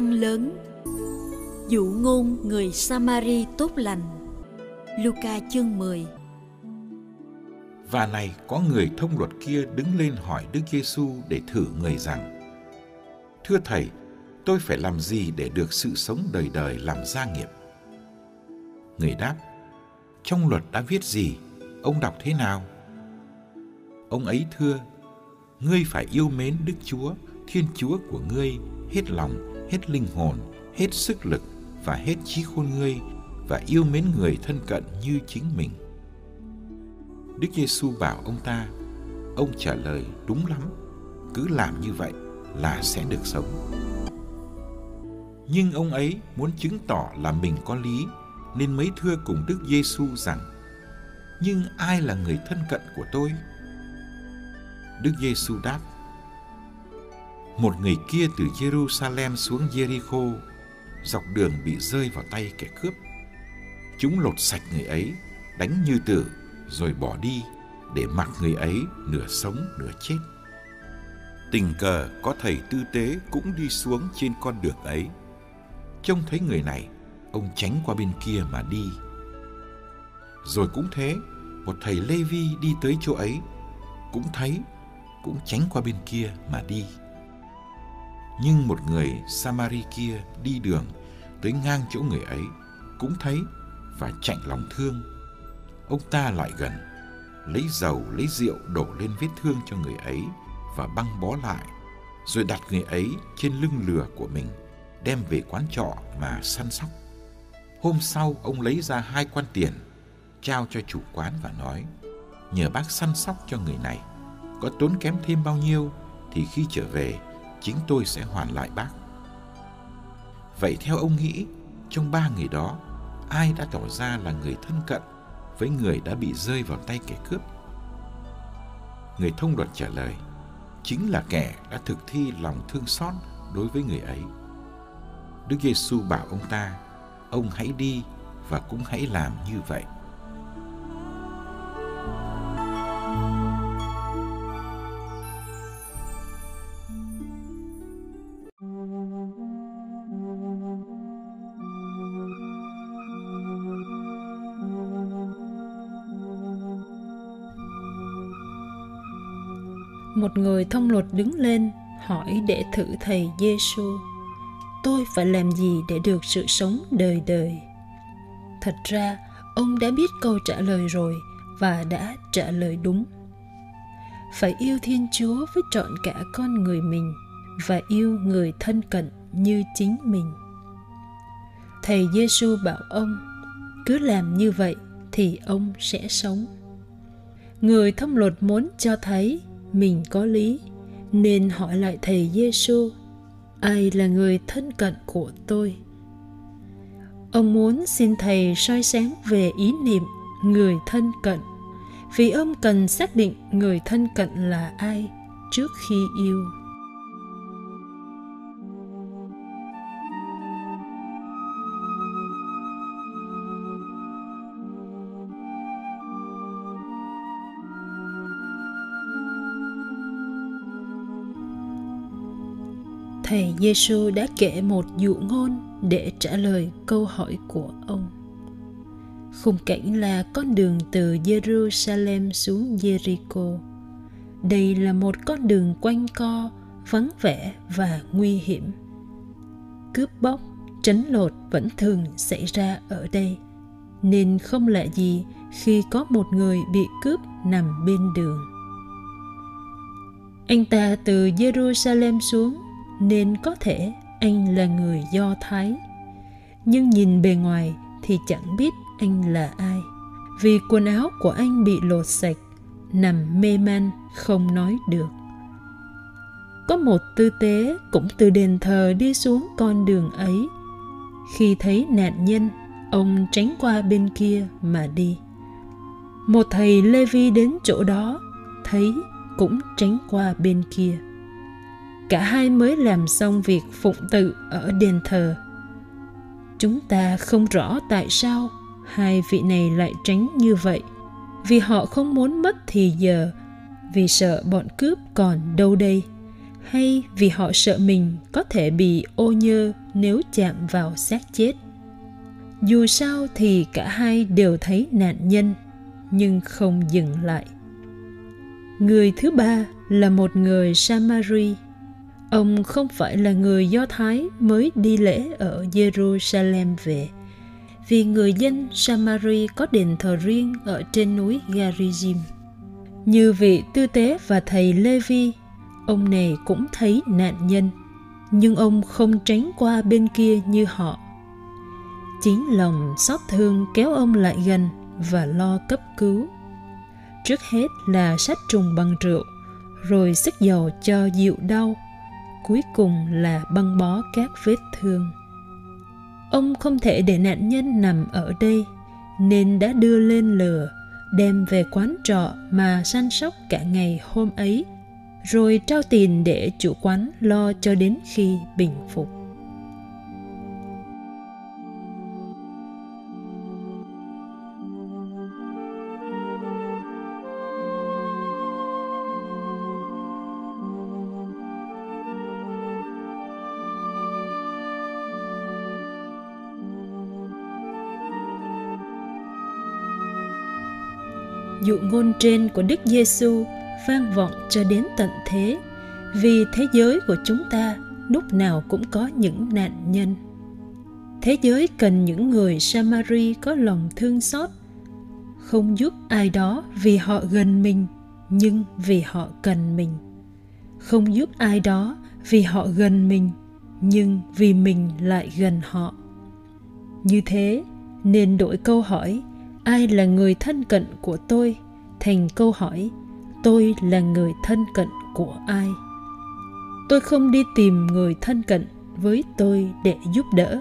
Răng lớn dụ ngôn người Samari tốt lành Luca chương 10 Và này có người thông luật kia đứng lên hỏi Đức Giêsu để thử người rằng Thưa Thầy, tôi phải làm gì để được sự sống đời đời làm gia nghiệp? Người đáp, trong luật đã viết gì? Ông đọc thế nào? Ông ấy thưa, ngươi phải yêu mến Đức Chúa, Thiên Chúa của ngươi hết lòng, hết linh hồn, hết sức lực và hết trí khôn ngươi và yêu mến người thân cận như chính mình. Đức Giêsu bảo ông ta, ông trả lời đúng lắm, cứ làm như vậy là sẽ được sống. Nhưng ông ấy muốn chứng tỏ là mình có lý nên mới thưa cùng Đức Giêsu rằng: "Nhưng ai là người thân cận của tôi?" Đức Giêsu đáp: một người kia từ Jerusalem xuống Jericho, dọc đường bị rơi vào tay kẻ cướp. Chúng lột sạch người ấy, đánh như tử, rồi bỏ đi, để mặc người ấy nửa sống nửa chết. Tình cờ có thầy tư tế cũng đi xuống trên con đường ấy. Trông thấy người này, ông tránh qua bên kia mà đi. Rồi cũng thế, một thầy Lê Vi đi tới chỗ ấy, cũng thấy, cũng tránh qua bên kia mà đi. Nhưng một người Samari kia đi đường tới ngang chỗ người ấy cũng thấy và chạnh lòng thương. Ông ta lại gần, lấy dầu lấy rượu đổ lên vết thương cho người ấy và băng bó lại, rồi đặt người ấy trên lưng lừa của mình, đem về quán trọ mà săn sóc. Hôm sau ông lấy ra hai quan tiền, trao cho chủ quán và nói, nhờ bác săn sóc cho người này, có tốn kém thêm bao nhiêu thì khi trở về chính tôi sẽ hoàn lại bác. Vậy theo ông nghĩ, trong ba người đó, ai đã tỏ ra là người thân cận với người đã bị rơi vào tay kẻ cướp? Người thông luật trả lời, chính là kẻ đã thực thi lòng thương xót đối với người ấy. Đức Giêsu bảo ông ta, ông hãy đi và cũng hãy làm như vậy. Một người thông luật đứng lên, hỏi để thử thầy Giêsu tôi phải làm gì để được sự sống đời đời? Thật ra, ông đã biết câu trả lời rồi và đã trả lời đúng. Phải yêu thiên chúa với trọn cả con người mình và yêu người thân cận như chính mình. Thầy Giêsu bảo ông, cứ làm như vậy thì ông sẽ sống. Người thông luật muốn cho thấy mình có lý, nên hỏi lại thầy Giêsu ai là người thân cận của tôi? Ông muốn xin thầy soi sáng về ý niệm người thân cận, vì ông cần xác định người thân cận là ai trước khi yêu. Thầy Giêsu đã kể một dụ ngôn để trả lời câu hỏi của ông. Khung cảnh là con đường từ Jerusalem xuống Jericho. đây là một con đường quanh co, vắng vẻ và nguy hiểm cướp bóc, trấn lột vẫn thường xảy ra ở đây, nên không lạ gì khi có một người bị cướp nằm bên đường anh ta từ jerusalem xuống nên có thể anh là người do thái. Nhưng nhìn bề ngoài thì chẳng biết anh là ai. Vì quần áo của anh bị lột sạch, nằm mê man, không nói được. Có một tư tế cũng từ đền thờ đi xuống con đường ấy. Khi thấy nạn nhân, ông tránh qua bên kia mà đi. Một thầy lê vi đến chỗ đó, thấy cũng tránh qua bên kia cả hai mới làm xong việc phụng tự ở đền thờ. Chúng ta không rõ tại sao hai vị này lại tránh như vậy. Vì họ không muốn mất thì giờ, vì sợ bọn cướp còn đâu đây? Hay vì họ sợ mình có thể bị ô nhơ nếu chạm vào xác chết? Dù sao thì cả hai đều thấy nạn nhân, nhưng không dừng lại. Người thứ ba là một người samari ông không phải là người do thái mới đi lễ ở jerusalem về vì người dân samari có đền thờ riêng ở trên núi garizim như vị tư tế và thầy Levi, ông này cũng thấy nạn nhân, nhưng ông không tránh qua bên kia như họ. Chính lòng xót thương kéo ông lại gần và lo cấp cứu. Trước hết là sát trùng bằng rượu, rồi sức dầu cho dịu đau, cuối cùng là băng bó các vết thương. Ông không thể để nạn nhân nằm ở đây, nên đã đưa lên lửa đem về quán trọ mà săn sóc cả ngày hôm ấy rồi trao tiền để chủ quán lo cho đến khi bình phục dụ ngôn trên của Đức Giêsu vang vọng cho đến tận thế, vì thế giới của chúng ta lúc nào cũng có những nạn nhân. Thế giới cần những người samari có lòng thương xót, không giúp ai đó vì họ gần mình, nhưng vì họ cần mình. Không giúp ai đó vì họ gần mình, nhưng vì mình lại gần họ. Như thế, nên đổi câu hỏi, ai là người thân cận của tôi? Thành câu hỏi, tôi là người thân cận của ai? Tôi không đi tìm người thân cận với tôi để giúp đỡ,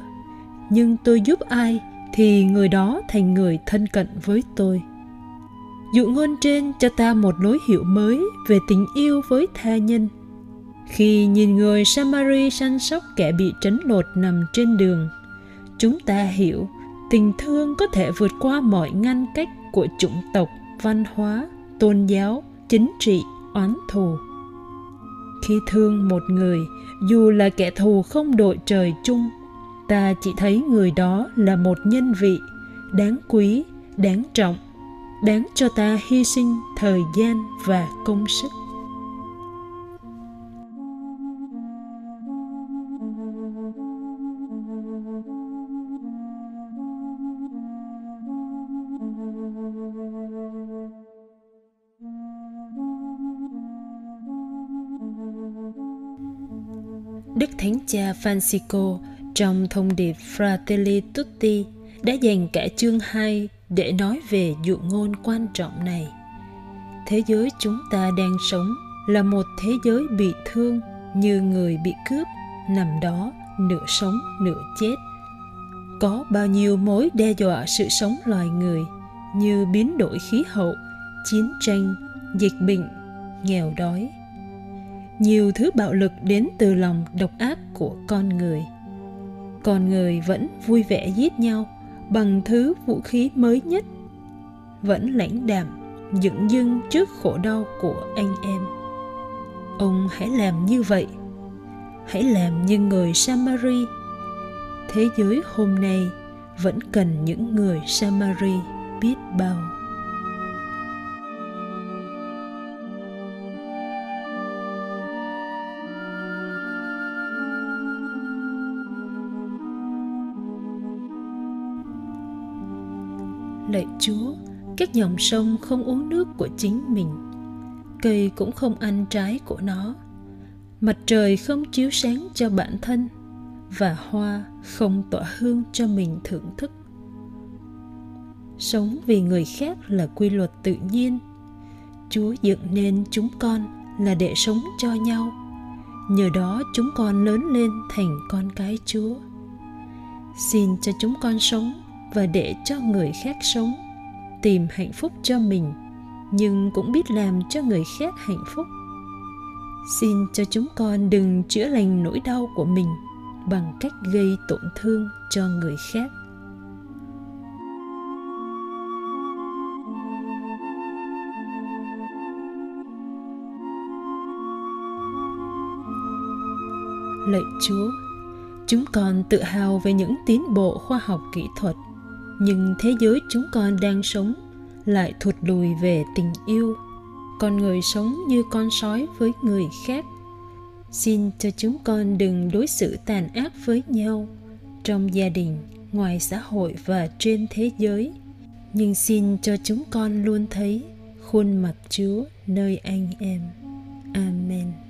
nhưng tôi giúp ai thì người đó thành người thân cận với tôi. Dụ ngôn trên cho ta một lối hiểu mới về tình yêu với tha nhân. Khi nhìn người samari săn sóc kẻ bị trấn lột nằm trên đường, chúng ta hiểu tình thương có thể vượt qua mọi ngăn cách của chủng tộc văn hóa, tôn giáo, chính trị, oán thù. Khi thương một người, dù là kẻ thù không đội trời chung, ta chỉ thấy người đó là một nhân vị, đáng quý, đáng trọng, đáng cho ta hy sinh thời gian và công sức. Đức Thánh Cha Francisco trong thông điệp Fratelli Tutti đã dành cả chương 2 để nói về dụ ngôn quan trọng này. Thế giới chúng ta đang sống là một thế giới bị thương như người bị cướp nằm đó nửa sống nửa chết. Có bao nhiêu mối đe dọa sự sống loài người như biến đổi khí hậu, chiến tranh, dịch bệnh, nghèo đói, nhiều thứ bạo lực đến từ lòng độc ác của con người. Con người vẫn vui vẻ giết nhau bằng thứ vũ khí mới nhất, vẫn lãnh đạm dựng dưng trước khổ đau của anh em. Ông hãy làm như vậy. Hãy làm như người samari. Thế giới hôm nay vẫn cần những người samari biết bao. Các dòng sông không uống nước của chính mình, cây cũng không ăn trái của nó, mặt trời không chiếu sáng cho bản thân và hoa không tỏa hương cho mình thưởng thức. Sống vì người khác là quy luật tự nhiên. Chúa dựng nên chúng con là để sống cho nhau. Nhờ đó chúng con lớn lên thành con cái chúa. Xin cho chúng con sống và để cho người khác sống tìm hạnh phúc cho mình, nhưng cũng biết làm cho người khác hạnh phúc. Xin cho chúng con đừng chữa lành nỗi đau của mình bằng cách gây tổn thương cho người khác. Lạy chúa, chúng con tự hào về những tiến bộ khoa học kỹ thuật nhưng thế giới chúng con đang sống lại thụt lùi về tình yêu. Con người sống như con sói với người khác. Xin cho chúng con đừng đối xử tàn ác với nhau trong gia đình, ngoài xã hội và trên thế giới. Nhưng xin cho chúng con luôn thấy khuôn mặt chúa nơi anh em. Amen.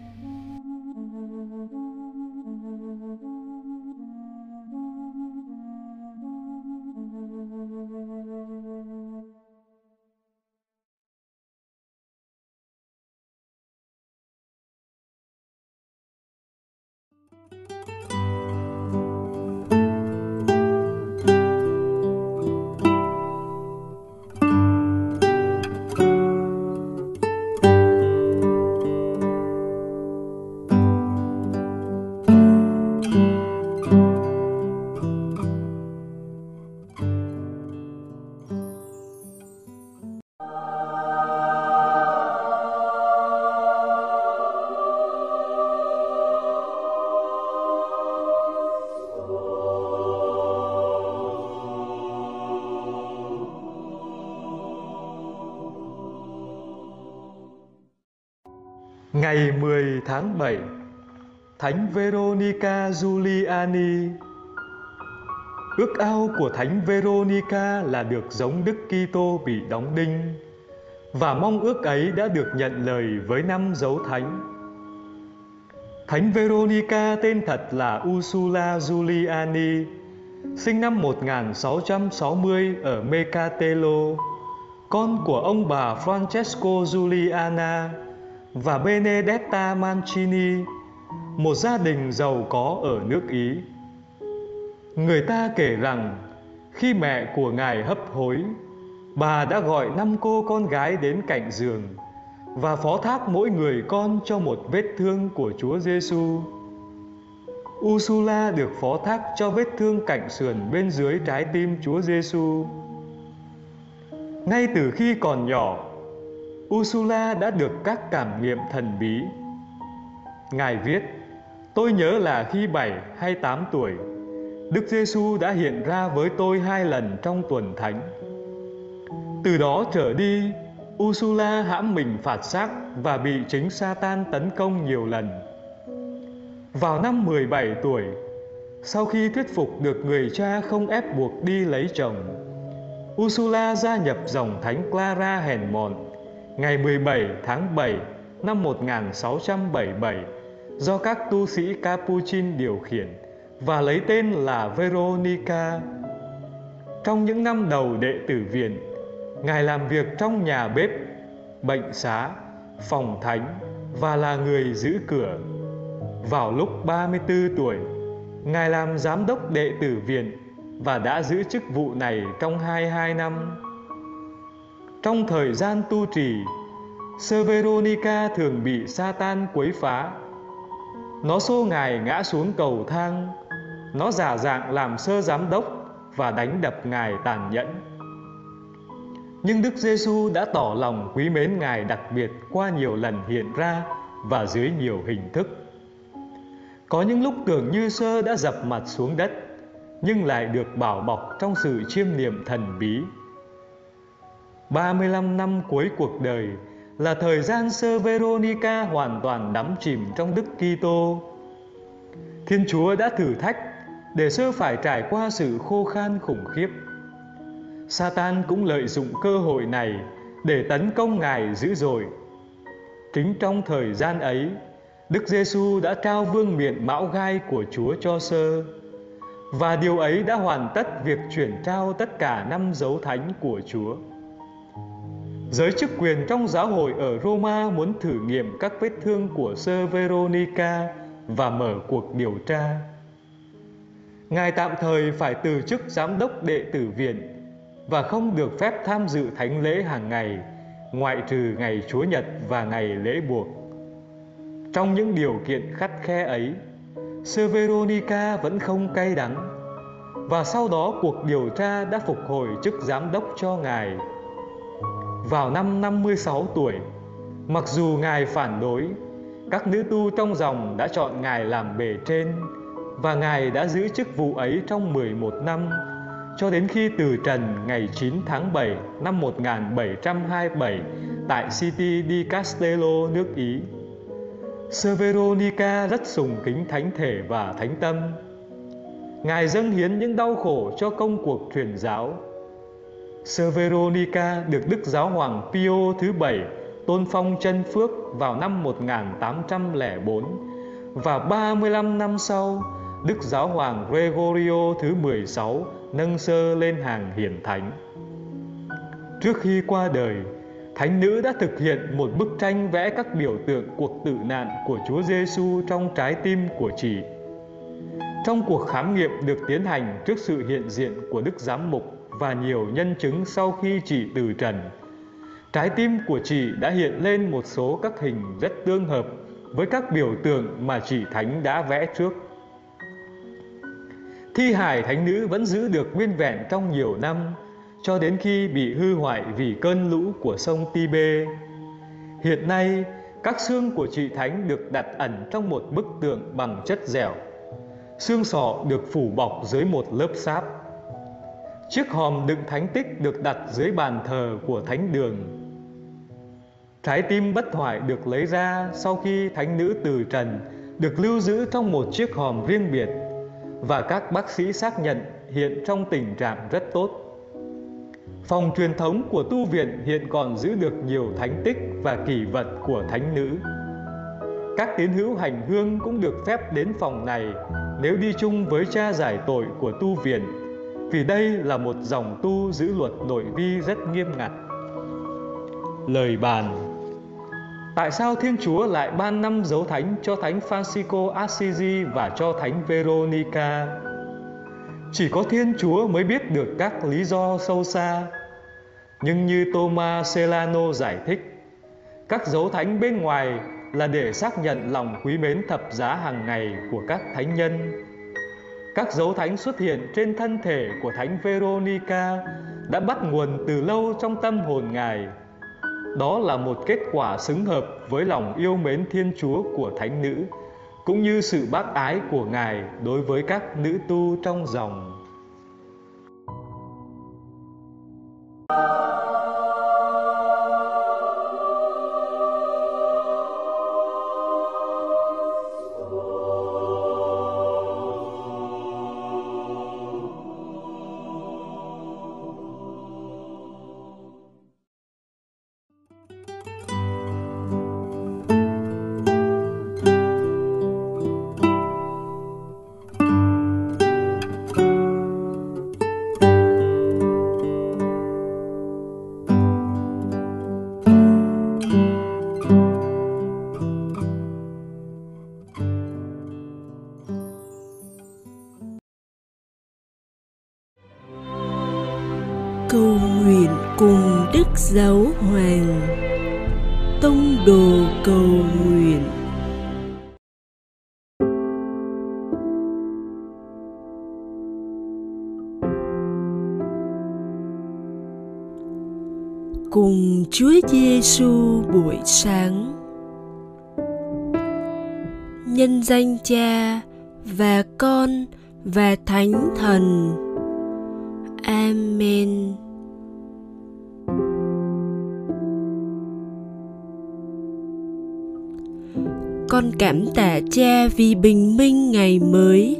Tháng 7 Thánh Veronica Giuliani. Ước ao của Thánh Veronica là được giống Đức Kitô bị đóng đinh và mong ước ấy đã được nhận lời với năm dấu thánh. Thánh Veronica tên thật là Ursula Giuliani, sinh năm 1660 ở Mecatello, con của ông bà Francesco Giuliana và Benedetta Mancini, một gia đình giàu có ở nước Ý. Người ta kể rằng khi mẹ của ngài hấp hối, bà đã gọi năm cô con gái đến cạnh giường và phó thác mỗi người con cho một vết thương của Chúa Giêsu. Ursula được phó thác cho vết thương cạnh sườn bên dưới trái tim Chúa Giêsu. Ngay từ khi còn nhỏ, Ursula đã được các cảm nghiệm thần bí. Ngài viết, tôi nhớ là khi 7 hay 8 tuổi, Đức Giêsu đã hiện ra với tôi hai lần trong tuần thánh. Từ đó trở đi, Ursula hãm mình phạt xác và bị chính Satan tấn công nhiều lần. Vào năm 17 tuổi, sau khi thuyết phục được người cha không ép buộc đi lấy chồng, Ursula gia nhập dòng thánh Clara hèn mọn ngày 17 tháng 7 năm 1677 do các tu sĩ Capuchin điều khiển và lấy tên là Veronica. Trong những năm đầu đệ tử viện, Ngài làm việc trong nhà bếp, bệnh xá, phòng thánh và là người giữ cửa. Vào lúc 34 tuổi, Ngài làm giám đốc đệ tử viện và đã giữ chức vụ này trong 22 năm. Trong thời gian tu trì, Sơ Veronica thường bị Satan quấy phá. Nó xô ngài ngã xuống cầu thang, nó giả dạng làm sơ giám đốc và đánh đập ngài tàn nhẫn. Nhưng Đức Giêsu đã tỏ lòng quý mến ngài đặc biệt qua nhiều lần hiện ra và dưới nhiều hình thức. Có những lúc tưởng như sơ đã dập mặt xuống đất, nhưng lại được bảo bọc trong sự chiêm niệm thần bí 35 năm cuối cuộc đời là thời gian sơ Veronica hoàn toàn đắm chìm trong Đức Kitô. Thiên Chúa đã thử thách để sơ phải trải qua sự khô khan khủng khiếp. Satan cũng lợi dụng cơ hội này để tấn công Ngài dữ dội. Chính trong thời gian ấy, Đức Giêsu đã trao vương miện mão gai của Chúa cho sơ và điều ấy đã hoàn tất việc chuyển trao tất cả năm dấu thánh của Chúa. Giới chức quyền trong giáo hội ở Roma muốn thử nghiệm các vết thương của sơ Veronica và mở cuộc điều tra. Ngài tạm thời phải từ chức giám đốc đệ tử viện và không được phép tham dự thánh lễ hàng ngày, ngoại trừ ngày Chúa Nhật và ngày lễ buộc. Trong những điều kiện khắt khe ấy, Sơ Veronica vẫn không cay đắng và sau đó cuộc điều tra đã phục hồi chức giám đốc cho Ngài. Vào năm 56 tuổi, mặc dù Ngài phản đối, các nữ tu trong dòng đã chọn Ngài làm bề trên và Ngài đã giữ chức vụ ấy trong 11 năm cho đến khi từ trần ngày 9 tháng 7 năm 1727 tại City di Castello, nước Ý. Sơ Veronica rất sùng kính thánh thể và thánh tâm. Ngài dâng hiến những đau khổ cho công cuộc truyền giáo. Sơ Veronica được Đức Giáo hoàng Pio thứ bảy tôn phong chân phước vào năm 1804 và 35 năm sau, Đức Giáo hoàng Gregorio thứ 16 nâng sơ lên hàng hiển thánh. Trước khi qua đời, Thánh nữ đã thực hiện một bức tranh vẽ các biểu tượng cuộc tử nạn của Chúa Giêsu trong trái tim của chị. Trong cuộc khám nghiệm được tiến hành trước sự hiện diện của Đức Giám mục và nhiều nhân chứng sau khi chị từ trần, trái tim của chị đã hiện lên một số các hình rất tương hợp với các biểu tượng mà chị Thánh đã vẽ trước. Thi hài Thánh nữ vẫn giữ được nguyên vẹn trong nhiều năm, cho đến khi bị hư hoại vì cơn lũ của sông Tibe. Hiện nay, các xương của chị Thánh được đặt ẩn trong một bức tượng bằng chất dẻo. Xương sọ được phủ bọc dưới một lớp sáp. Chiếc hòm đựng thánh tích được đặt dưới bàn thờ của thánh đường. Trái tim bất hoại được lấy ra sau khi thánh nữ từ trần được lưu giữ trong một chiếc hòm riêng biệt và các bác sĩ xác nhận hiện trong tình trạng rất tốt. Phòng truyền thống của tu viện hiện còn giữ được nhiều thánh tích và kỷ vật của thánh nữ. Các tín hữu hành hương cũng được phép đến phòng này nếu đi chung với cha giải tội của tu viện, vì đây là một dòng tu giữ luật nội vi rất nghiêm ngặt. Lời bàn Tại sao Thiên Chúa lại ban năm dấu thánh cho Thánh Francisco Assisi và cho Thánh Veronica? Chỉ có Thiên Chúa mới biết được các lý do sâu xa nhưng như Thomas Celano giải thích, các dấu thánh bên ngoài là để xác nhận lòng quý mến thập giá hàng ngày của các thánh nhân. Các dấu thánh xuất hiện trên thân thể của thánh Veronica đã bắt nguồn từ lâu trong tâm hồn Ngài. Đó là một kết quả xứng hợp với lòng yêu mến Thiên Chúa của thánh nữ, cũng như sự bác ái của Ngài đối với các nữ tu trong dòng. cầu giáo hoàng tông đồ cầu nguyện cùng Chúa Giêsu buổi sáng. Nhân danh Cha và Con và Thánh Thần. Amen. Con cảm tạ Cha vì bình minh ngày mới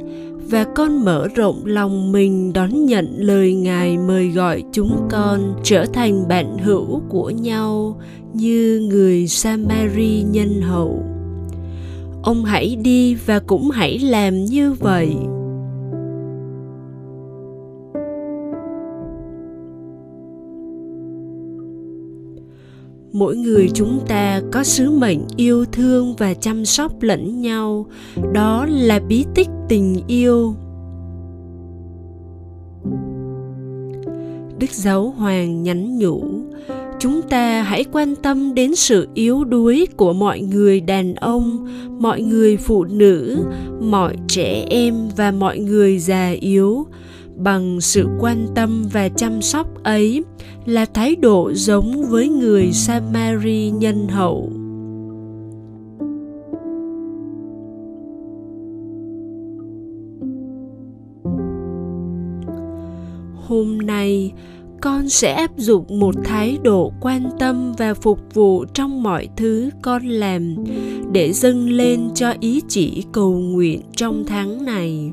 và con mở rộng lòng mình đón nhận lời ngài mời gọi chúng con trở thành bạn hữu của nhau như người samari nhân hậu. Ông hãy đi và cũng hãy làm như vậy. Mỗi người chúng ta có sứ mệnh yêu thương và chăm sóc lẫn nhau. Đó là bí tích tình yêu. Đức giáo hoàng nhắn nhủ, chúng ta hãy quan tâm đến sự yếu đuối của mọi người đàn ông, mọi người phụ nữ, mọi trẻ em và mọi người già yếu bằng sự quan tâm và chăm sóc ấy là thái độ giống với người samari nhân hậu. Hôm nay, con sẽ áp dụng một thái độ quan tâm và phục vụ trong mọi thứ con làm để dâng lên cho ý chỉ cầu nguyện trong tháng này.